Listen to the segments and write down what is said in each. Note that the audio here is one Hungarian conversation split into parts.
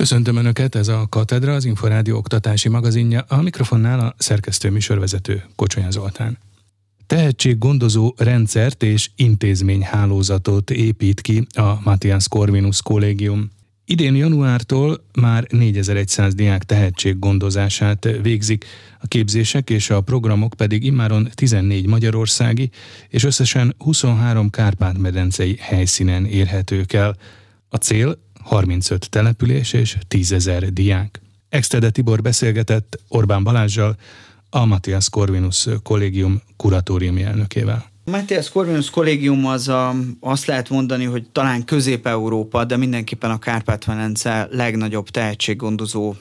Köszöntöm Önöket, ez a Katedra, az Inforádió oktatási magazinja, a mikrofonnál a szerkesztő műsorvezető Kocsonya Zoltán. Tehetséggondozó rendszert és intézményhálózatot épít ki a Matthias Corvinus Kollégium. Idén januártól már 4100 diák tehetséggondozását végzik, a képzések és a programok pedig immáron 14 magyarországi és összesen 23 Kárpát-medencei helyszínen érhetők el. A cél 35 település és 10 ezer diák. Extede Tibor beszélgetett Orbán Balázsjal, a Matthias Corvinus kollégium kuratóriumi elnökével. A Matthias Corvinus kollégium az a, azt lehet mondani, hogy talán Közép-Európa, de mindenképpen a Kárpát-Velence legnagyobb tehetséggondozó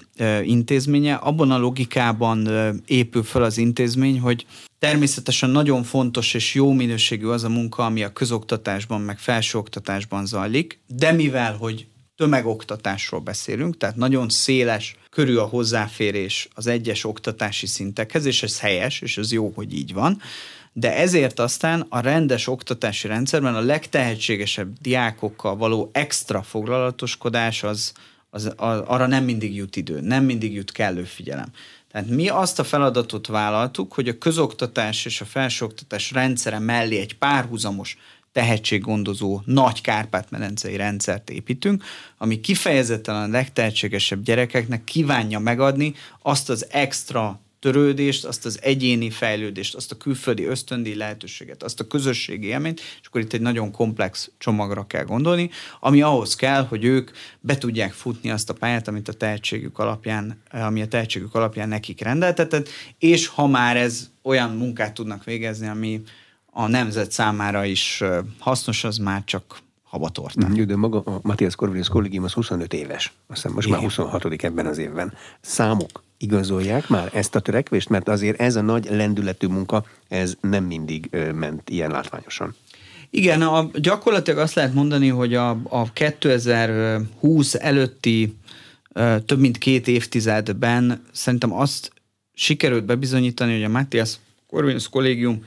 intézménye. Abban a logikában épül fel az intézmény, hogy természetesen nagyon fontos és jó minőségű az a munka, ami a közoktatásban, meg felsőoktatásban zajlik, de mivel, hogy tömegoktatásról beszélünk, tehát nagyon széles körű a hozzáférés az egyes oktatási szintekhez, és ez helyes, és ez jó, hogy így van, de ezért aztán a rendes oktatási rendszerben a legtehetségesebb diákokkal való extra foglalatoskodás az, az, az arra nem mindig jut idő, nem mindig jut kellő figyelem. Tehát mi azt a feladatot vállaltuk, hogy a közoktatás és a felsőoktatás rendszere mellé egy párhuzamos tehetséggondozó nagy Kárpát-medencei rendszert építünk, ami kifejezetten a legtehetségesebb gyerekeknek kívánja megadni azt az extra törődést, azt az egyéni fejlődést, azt a külföldi ösztöndi lehetőséget, azt a közösségi élményt, és akkor itt egy nagyon komplex csomagra kell gondolni, ami ahhoz kell, hogy ők be tudják futni azt a pályát, amit a tehetségük alapján, ami a tehetségük alapján nekik rendeltetett, és ha már ez olyan munkát tudnak végezni, ami a nemzet számára is hasznos, az már csak habatortán. Jó, de maga a Matthias Corvinus kollégium az 25 éves, azt hiszem most Igen. már 26 ebben az évben. Számok igazolják már ezt a törekvést, mert azért ez a nagy lendületű munka, ez nem mindig ment ilyen látványosan. Igen, a, gyakorlatilag azt lehet mondani, hogy a, a 2020 előtti több mint két évtizedben szerintem azt sikerült bebizonyítani, hogy a Matthias Corvinus kollégium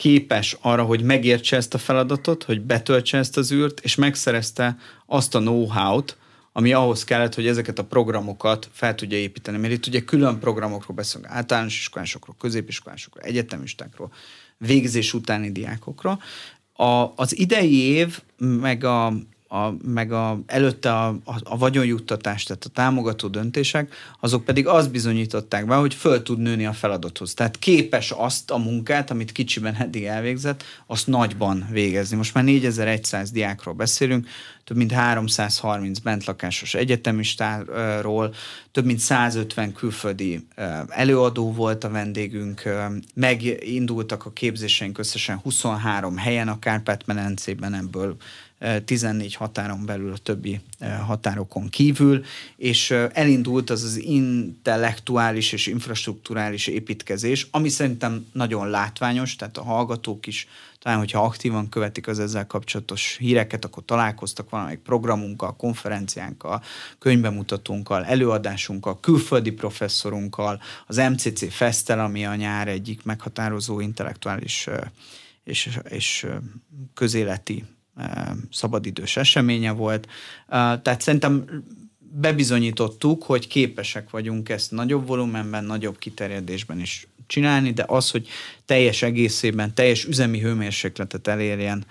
képes arra, hogy megértse ezt a feladatot, hogy betöltse ezt az űrt, és megszerezte azt a know-how-t, ami ahhoz kellett, hogy ezeket a programokat fel tudja építeni. Mert itt ugye külön programokról beszélünk, általános iskolásokról, középiskolásokról, egyetemistákról, végzés utáni diákokról. A, az idei év, meg a, a, meg a, előtte a, a, a vagyonjuttatás, tehát a támogató döntések, azok pedig azt bizonyították be, hogy föl tud nőni a feladathoz. Tehát képes azt a munkát, amit kicsiben eddig elvégzett, azt nagyban végezni. Most már 4100 diákról beszélünk, több mint 330 bentlakásos egyetemistáról, több mint 150 külföldi előadó volt a vendégünk, megindultak a képzéseink összesen 23 helyen a Kárpát-medencében, ebből 14 határon belül a többi határokon kívül, és elindult az az intellektuális és infrastruktúrális építkezés, ami szerintem nagyon látványos, tehát a hallgatók is talán, hogyha aktívan követik az ezzel kapcsolatos híreket, akkor találkoztak valamelyik programunkkal, konferenciánkkal, könyvbemutatónkkal, előadásunkkal, külföldi professzorunkkal, az MCC Festel, ami a nyár egyik meghatározó intellektuális és, és közéleti szabadidős eseménye volt. Tehát szerintem bebizonyítottuk, hogy képesek vagyunk ezt nagyobb volumenben, nagyobb kiterjedésben is csinálni, de az, hogy teljes egészében, teljes üzemi hőmérsékletet elérjen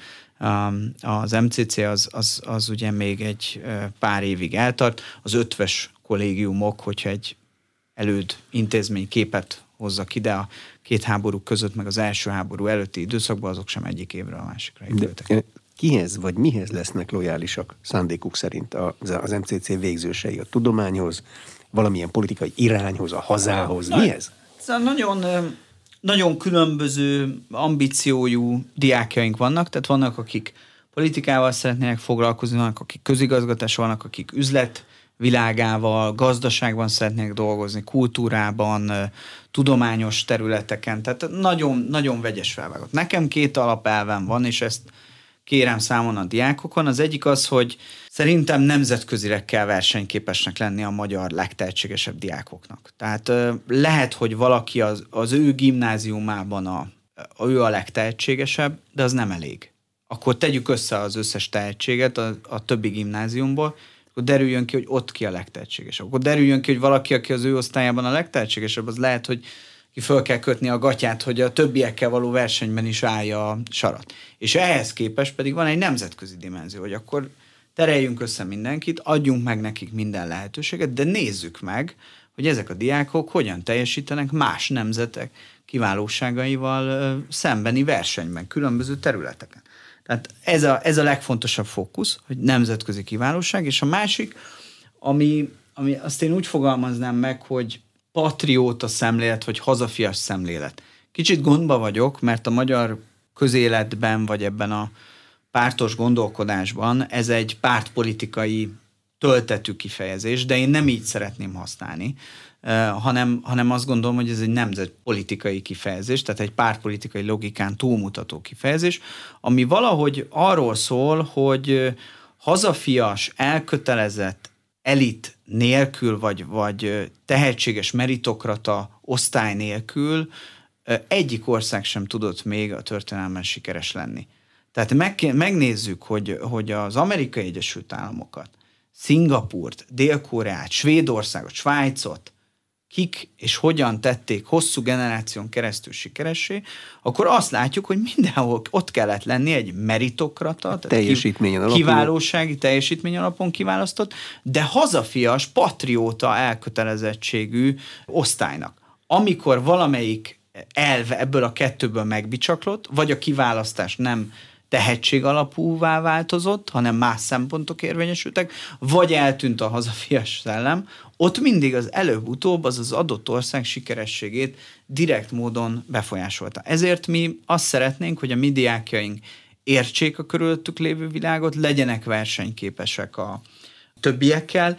az MCC, az, az, az ugye még egy pár évig eltart. Az ötves kollégiumok, hogyha egy előd intézmény képet hozzak ide a két háború között, meg az első háború előtti időszakban, azok sem egyik évre a másikra épültek kihez vagy mihez lesznek lojálisak szándékuk szerint az MCC végzősei? A tudományhoz, valamilyen politikai irányhoz, a hazához? Mihez? Szóval nagyon, nagyon különböző ambíciójú diákjaink vannak, tehát vannak, akik politikával szeretnének foglalkozni, vannak, akik közigazgatás, vannak, akik üzlet világával, gazdaságban szeretnék dolgozni, kultúrában, tudományos területeken, tehát nagyon, nagyon vegyes felvágott. Nekem két alapelvem van, és ezt kérem számon a diákokon. Az egyik az, hogy szerintem nemzetközileg kell versenyképesnek lenni a magyar legtehetségesebb diákoknak. Tehát lehet, hogy valaki az, az ő gimnáziumában a, ő a legtehetségesebb, de az nem elég. Akkor tegyük össze az összes tehetséget a, a többi gimnáziumból, akkor derüljön ki, hogy ott ki a legtehetségesebb. Akkor derüljön ki, hogy valaki, aki az ő osztályában a legtehetségesebb, az lehet, hogy föl kell kötni a gatyát, hogy a többiekkel való versenyben is állja a sarat. És ehhez képest pedig van egy nemzetközi dimenzió, hogy akkor tereljünk össze mindenkit, adjunk meg nekik minden lehetőséget, de nézzük meg, hogy ezek a diákok hogyan teljesítenek más nemzetek kiválóságaival szembeni versenyben, különböző területeken. Tehát ez a, ez a legfontosabb fókusz, hogy nemzetközi kiválóság, és a másik, ami, ami azt én úgy fogalmaznám meg, hogy patrióta szemlélet, vagy hazafias szemlélet. Kicsit gondba vagyok, mert a magyar közéletben, vagy ebben a pártos gondolkodásban ez egy pártpolitikai töltetű kifejezés, de én nem így szeretném használni, hanem, hanem azt gondolom, hogy ez egy nemzetpolitikai kifejezés, tehát egy pártpolitikai logikán túlmutató kifejezés, ami valahogy arról szól, hogy hazafias, elkötelezett elit nélkül, vagy, vagy tehetséges meritokrata osztály nélkül egyik ország sem tudott még a történelmen sikeres lenni. Tehát meg, megnézzük, hogy, hogy az Amerikai Egyesült Államokat, Szingapurt, Dél-Koreát, Svédországot, Svájcot, kik és hogyan tették hosszú generáción keresztül sikeressé, akkor azt látjuk, hogy mindenhol ott kellett lenni egy meritokrata, teljesítmény alapon. kiválósági teljesítmény alapon kiválasztott, de hazafias, patrióta elkötelezettségű osztálynak. Amikor valamelyik elve ebből a kettőből megbicsaklott, vagy a kiválasztás nem tehetség alapúvá változott, hanem más szempontok érvényesültek, vagy eltűnt a hazafias szellem, ott mindig az előbb-utóbb az az adott ország sikerességét direkt módon befolyásolta. Ezért mi azt szeretnénk, hogy a mi diákjaink értsék a körülöttük lévő világot, legyenek versenyképesek a többiekkel,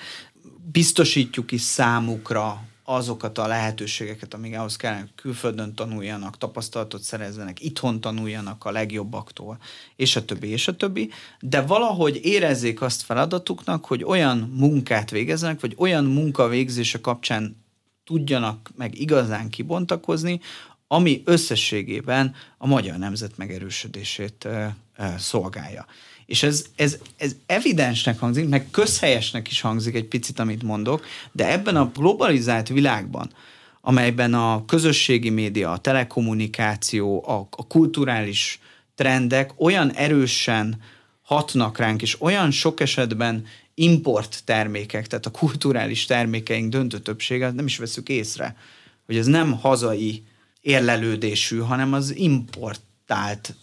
biztosítjuk is számukra azokat a lehetőségeket, amik ahhoz kellene, külföldön tanuljanak, tapasztalatot szerezzenek, itthon tanuljanak a legjobbaktól, és a többi, és a többi, de valahogy érezzék azt feladatuknak, hogy olyan munkát végezzenek, vagy olyan munkavégzése kapcsán tudjanak meg igazán kibontakozni, ami összességében a magyar nemzet megerősödését szolgálja. És ez, ez, ez evidensnek hangzik, meg közhelyesnek is hangzik egy picit, amit mondok, de ebben a globalizált világban, amelyben a közösségi média, a telekommunikáció, a, a kulturális trendek olyan erősen hatnak ránk, és olyan sok esetben import termékek, tehát a kulturális termékeink döntő többsége, nem is veszük észre, hogy ez nem hazai érlelődésű, hanem az import importált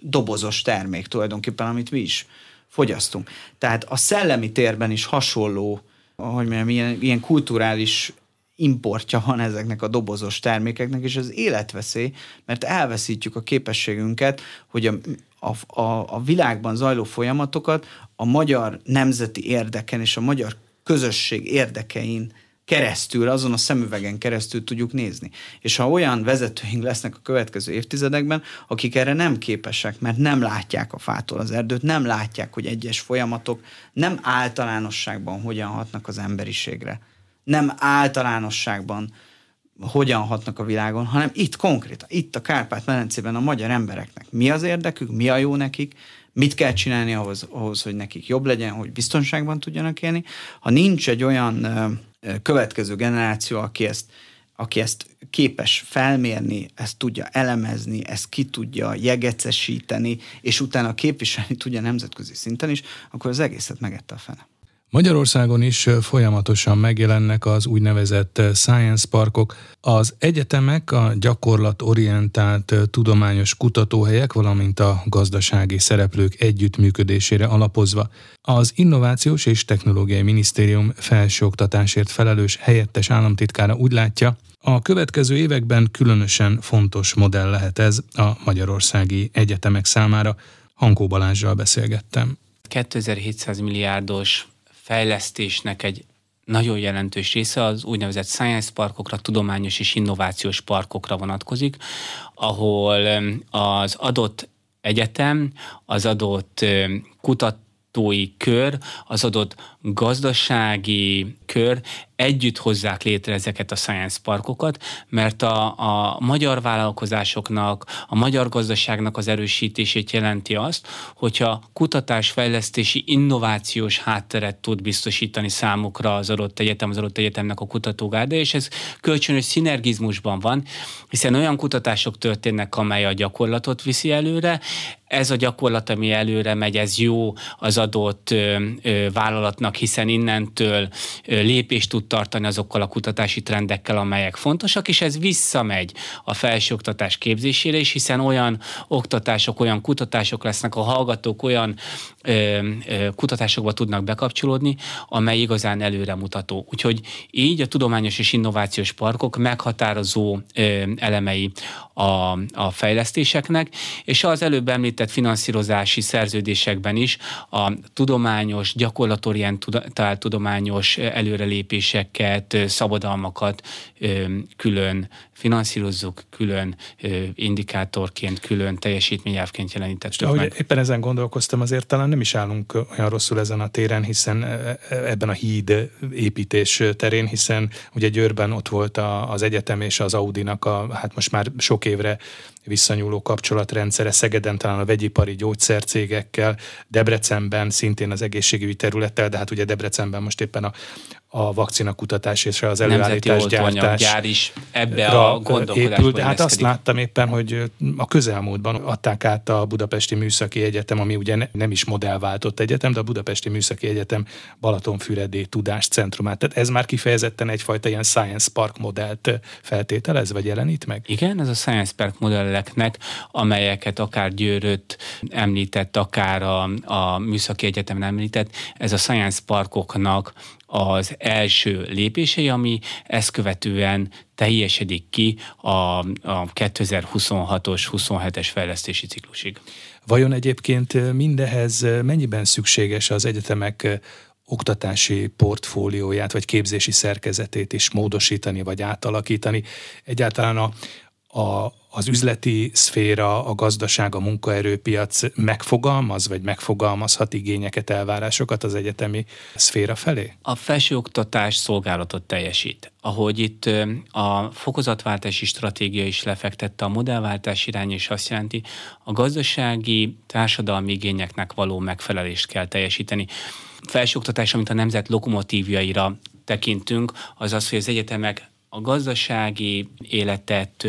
dobozos termék tulajdonképpen, amit mi is fogyasztunk. Tehát a szellemi térben is hasonló, hogy mondjam, ilyen, ilyen kulturális importja van ezeknek a dobozos termékeknek, és ez életveszély, mert elveszítjük a képességünket, hogy a, a, a, a világban zajló folyamatokat a magyar nemzeti érdeken és a magyar közösség érdekein keresztül, azon a szemüvegen keresztül tudjuk nézni. És ha olyan vezetőink lesznek a következő évtizedekben, akik erre nem képesek, mert nem látják a fától az erdőt, nem látják, hogy egyes folyamatok nem általánosságban hogyan hatnak az emberiségre, nem általánosságban hogyan hatnak a világon, hanem itt konkrétan, itt a Kárpát-medencében a magyar embereknek mi az érdekük, mi a jó nekik, mit kell csinálni ahhoz, ahhoz, hogy nekik jobb legyen, hogy biztonságban tudjanak élni. Ha nincs egy olyan következő generáció, aki ezt, aki ezt képes felmérni, ezt tudja elemezni, ezt ki tudja jegecesíteni, és utána képviselni tudja nemzetközi szinten is, akkor az egészet megette a fene. Magyarországon is folyamatosan megjelennek az úgynevezett science parkok. Az egyetemek a gyakorlatorientált tudományos kutatóhelyek, valamint a gazdasági szereplők együttműködésére alapozva. Az Innovációs és Technológiai Minisztérium felsőoktatásért felelős helyettes államtitkára úgy látja, a következő években különösen fontos modell lehet ez a magyarországi egyetemek számára. Hankó Balázsral beszélgettem. 2700 milliárdos fejlesztésnek egy nagyon jelentős része az úgynevezett science parkokra, tudományos és innovációs parkokra vonatkozik, ahol az adott egyetem, az adott kutatói kör, az adott gazdasági kör együtt hozzák létre ezeket a science parkokat, mert a, a magyar vállalkozásoknak, a magyar gazdaságnak az erősítését jelenti azt, hogyha kutatásfejlesztési innovációs hátteret tud biztosítani számukra az adott egyetem, az adott egyetemnek a kutatógárda, és ez kölcsönös szinergizmusban van, hiszen olyan kutatások történnek, amely a gyakorlatot viszi előre, ez a gyakorlat, ami előre megy, ez jó az adott ö, ö, vállalatnak, hiszen innentől lépést tud tartani azokkal a kutatási trendekkel, amelyek fontosak, és ez visszamegy a felsőoktatás képzésére is, hiszen olyan oktatások, olyan kutatások lesznek, a hallgatók olyan ö, ö, kutatásokba tudnak bekapcsolódni, amely igazán előremutató. Úgyhogy így a tudományos és innovációs parkok meghatározó ö, elemei a, a fejlesztéseknek, és az előbb említett finanszírozási szerződésekben is a tudományos, gyakorlatorientált tudományos előrelépéseket, szabadalmakat külön finanszírozzuk, külön indikátorként, külön teljesítményelvként jelenítettük meg. Éppen ezen gondolkoztam, azért talán nem is állunk olyan rosszul ezen a téren, hiszen ebben a híd építés terén, hiszen ugye Győrben ott volt az egyetem és az Audinak a, hát most már sok évre visszanyúló kapcsolatrendszere, Szegeden talán a vegyipari gyógyszercégekkel, Debrecenben szintén az egészségügyi területtel, de hát ugye Debrecenben most éppen a, a vakcina kutatás és az előállítás gyártás gyár is ebbe a gondolkodásba épült. Hát azt láttam éppen, hogy a közelmúltban adták át a Budapesti Műszaki Egyetem, ami ugye nem is modellváltott egyetem, de a Budapesti Műszaki Egyetem Balatonfüredi Tudáscentrumát. Tehát ez már kifejezetten egyfajta ilyen Science Park modellt feltételez, vagy jelenít meg? Igen, ez a Science Park modelleknek, amelyeket akár Győröt említett, akár a, a Műszaki Egyetem említett, ez a Science Parkoknak az első lépései, ami ezt követően teljesedik ki a, a 2026-os, 27-es fejlesztési ciklusig. Vajon egyébként mindehez mennyiben szükséges az egyetemek oktatási portfólióját, vagy képzési szerkezetét is módosítani, vagy átalakítani? Egyáltalán a, a, az üzleti szféra, a gazdaság, a munkaerőpiac megfogalmaz, vagy megfogalmazhat igényeket, elvárásokat az egyetemi szféra felé? A felsőoktatás szolgálatot teljesít. Ahogy itt a fokozatváltási stratégia is lefektette a modellváltás irány, és azt jelenti, a gazdasági, társadalmi igényeknek való megfelelést kell teljesíteni. Felsőoktatás, amit a nemzet lokomotívjaira tekintünk, az az, hogy az egyetemek a gazdasági életet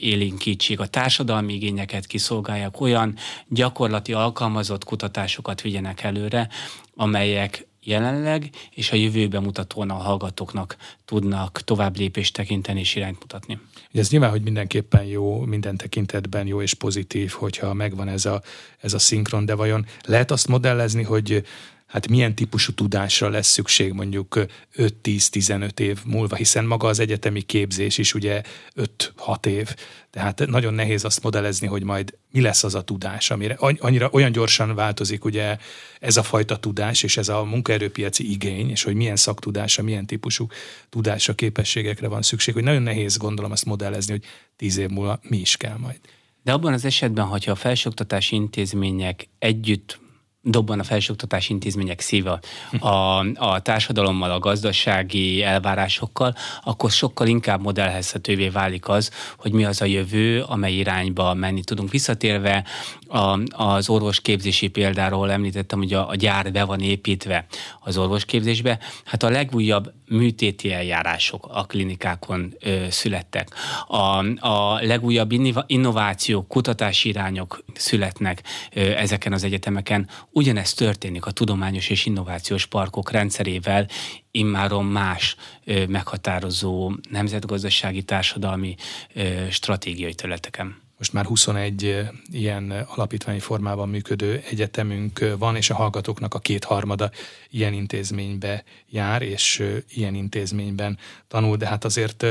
élinkítsék, a társadalmi igényeket kiszolgálják, olyan gyakorlati alkalmazott kutatásokat vigyenek előre, amelyek jelenleg és a jövőben mutatóan a hallgatóknak tudnak tovább lépést tekinteni és irányt mutatni. Ez nyilván, hogy mindenképpen jó, minden tekintetben jó és pozitív, hogyha megvan ez a, ez a szinkron, de vajon lehet azt modellezni, hogy hát milyen típusú tudásra lesz szükség mondjuk 5-10-15 év múlva, hiszen maga az egyetemi képzés is ugye 5-6 év, tehát nagyon nehéz azt modellezni, hogy majd mi lesz az a tudás, amire annyira olyan gyorsan változik ugye ez a fajta tudás, és ez a munkaerőpiaci igény, és hogy milyen szaktudásra, milyen típusú tudásra, képességekre van szükség, hogy nagyon nehéz gondolom azt modellezni, hogy 10 év múlva mi is kell majd. De abban az esetben, hogyha a felsőoktatási intézmények együtt dobban a felsőoktatási intézmények szíve a, a társadalommal, a gazdasági elvárásokkal, akkor sokkal inkább modellhezhetővé válik az, hogy mi az a jövő, amely irányba menni tudunk. Visszatérve a, az orvosképzési példáról említettem, hogy a, a gyár be van építve az orvosképzésbe, hát a legújabb műtéti eljárások a klinikákon ö, születtek. A, a legújabb innovációk, kutatási irányok születnek ö, ezeken az egyetemeken. Ugyanezt történik a tudományos és innovációs parkok rendszerével, immáron más ö, meghatározó nemzetgazdasági, társadalmi ö, stratégiai területeken. Most már 21 ilyen alapítványi formában működő egyetemünk van, és a hallgatóknak a kétharmada ilyen intézménybe jár, és ilyen intézményben tanul, de hát azért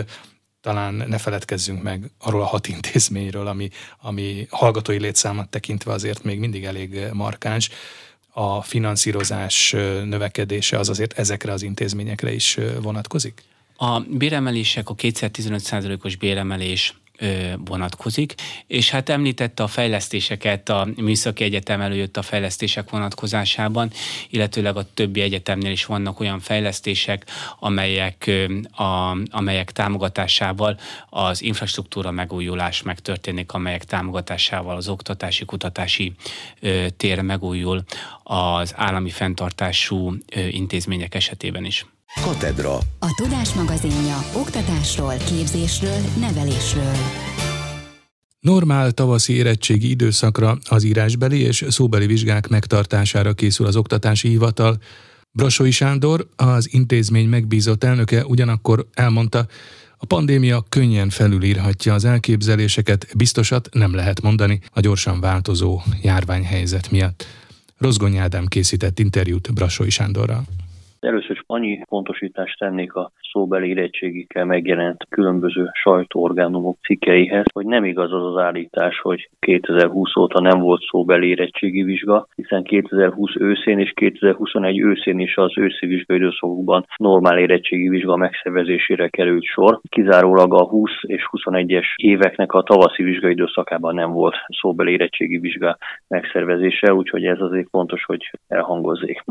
talán ne feledkezzünk meg arról a hat intézményről, ami, ami hallgatói létszámot tekintve azért még mindig elég markáns. A finanszírozás növekedése az azért ezekre az intézményekre is vonatkozik? A béremelések, a 215%-os béremelés vonatkozik. És hát említette a fejlesztéseket, a Műszaki Egyetem előjött a fejlesztések vonatkozásában, illetőleg a többi egyetemnél is vannak olyan fejlesztések, amelyek, a, amelyek támogatásával az infrastruktúra megújulás megtörténik, amelyek támogatásával az oktatási, kutatási tér megújul az állami fenntartású intézmények esetében is. Katedra. A Tudás magazinja oktatásról, képzésről, nevelésről. Normál tavaszi érettségi időszakra az írásbeli és szóbeli vizsgák megtartására készül az Oktatási Hivatal. Brasói Sándor, az intézmény megbízott elnöke ugyanakkor elmondta, a pandémia könnyen felülírhatja az elképzeléseket, biztosat nem lehet mondani a gyorsan változó járványhelyzet miatt. Rozgony Ádám készített interjút Brasói Sándorral. Először is annyi pontosítást tennék a szóbeli érettségikkel megjelent különböző sajtóorgánumok cikkeihez, hogy nem igaz az az állítás, hogy 2020 óta nem volt szóbeli érettségi vizsga, hiszen 2020 őszén és 2021 őszén is az őszi vizsgai időszakokban normál érettségi vizsga megszervezésére került sor. Kizárólag a 20 és 21-es éveknek a tavaszi vizsgai időszakában nem volt szóbeli érettségi vizsga megszervezése, úgyhogy ez azért fontos, hogy elhangozzék.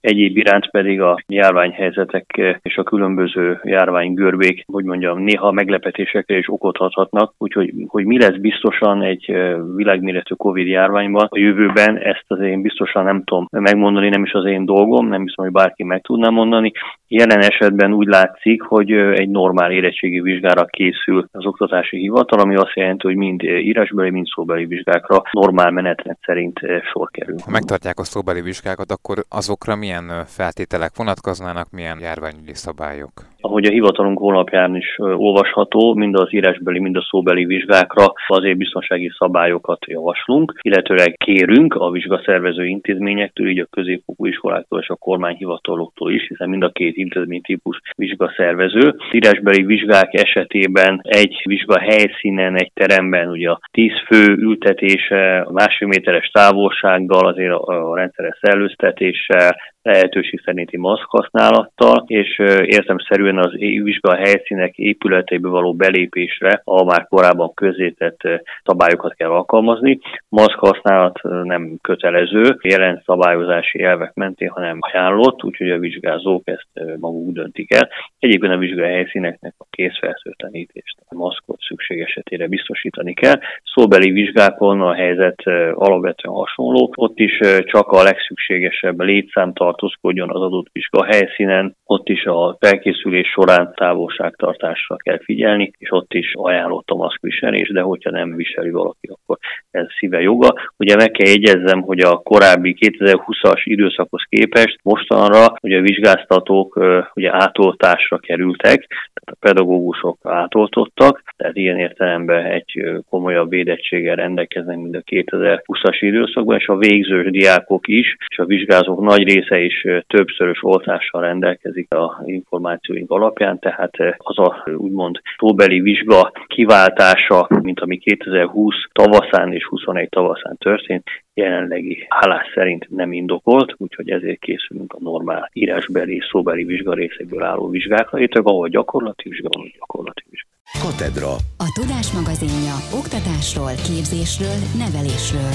Egyéb iránt pedig a járványhelyzetek és a különböző járványgörbék, hogy mondjam, néha meglepetésekre is okot adhatnak, úgyhogy hogy mi lesz biztosan egy világméretű Covid járványban a jövőben, ezt az én biztosan nem tudom megmondani, nem is az én dolgom, nem hiszem, hogy bárki meg tudná mondani. Jelen esetben úgy látszik, hogy egy normál érettségi vizsgára készül az oktatási hivatal, ami azt jelenti, hogy mind írásbeli, mind szóbeli vizsgákra normál menetlet szerint sor kerül. Ha megtartják a szóbeli vizsgákat, akkor azokra milyen feltételek vonatkoznának, milyen járványügyi szabályok? Ahogy a hivatalunk honlapján is olvasható, mind az írásbeli, mind a szóbeli vizsgákra azért biztonsági szabályokat javaslunk, illetőleg kérünk a vizsgaszervező intézményektől, így a középfokú iskoláktól és a kormányhivataloktól is, hiszen mind a két intézménytípus vizsgaszervező. Az írásbeli vizsgák esetében egy vizsga helyszínen, egy teremben ugye a 10 fő ültetése, másfél méteres távolsággal, azért a rendszeres szellőztetéssel, lehetőség szerinti maszk használattal, és értemszerűen az vizsga helyszínek épületeibe való belépésre a már korábban közzétett szabályokat kell alkalmazni. Maszk használat nem kötelező, jelen szabályozási elvek mentén, hanem ajánlott, úgyhogy a vizsgázók ezt maguk döntik el. Egyébként a vizsga helyszíneknek a készfertőtlenítést, a maszkot szükség esetére biztosítani kell. Szóbeli vizsgákon a helyzet alapvetően hasonló, ott is csak a legszükségesebb létszámtartás tartózkodjon az adott vizsga helyszínen, ott is a felkészülés során távolságtartásra kell figyelni, és ott is ajánlott a maszkviselés, de hogyha nem viseli valaki, akkor ez szíve joga. Ugye meg kell jegyezzem, hogy a korábbi 2020-as időszakhoz képest mostanra ugye a vizsgáztatók ugye átoltásra kerültek, tehát a pedagógusok átoltottak, tehát ilyen értelemben egy komolyabb védettséggel rendelkeznek, mint a 2020-as időszakban, és a végzős diákok is, és a vizsgázók nagy része is többszörös oltással rendelkezik a információink alapján, tehát az a úgymond szóbeli vizsga kiváltása, mint ami 2020 tavaszán és 21 tavaszán történt, jelenlegi állás szerint nem indokolt, úgyhogy ezért készülünk a normál írásbeli, szóbeli vizsga részekből álló vizsgákra, itt ahol gyakorlati vizsga van, gyakorlati vizsga. Katedra. A Tudás magazinja oktatásról, képzésről, nevelésről.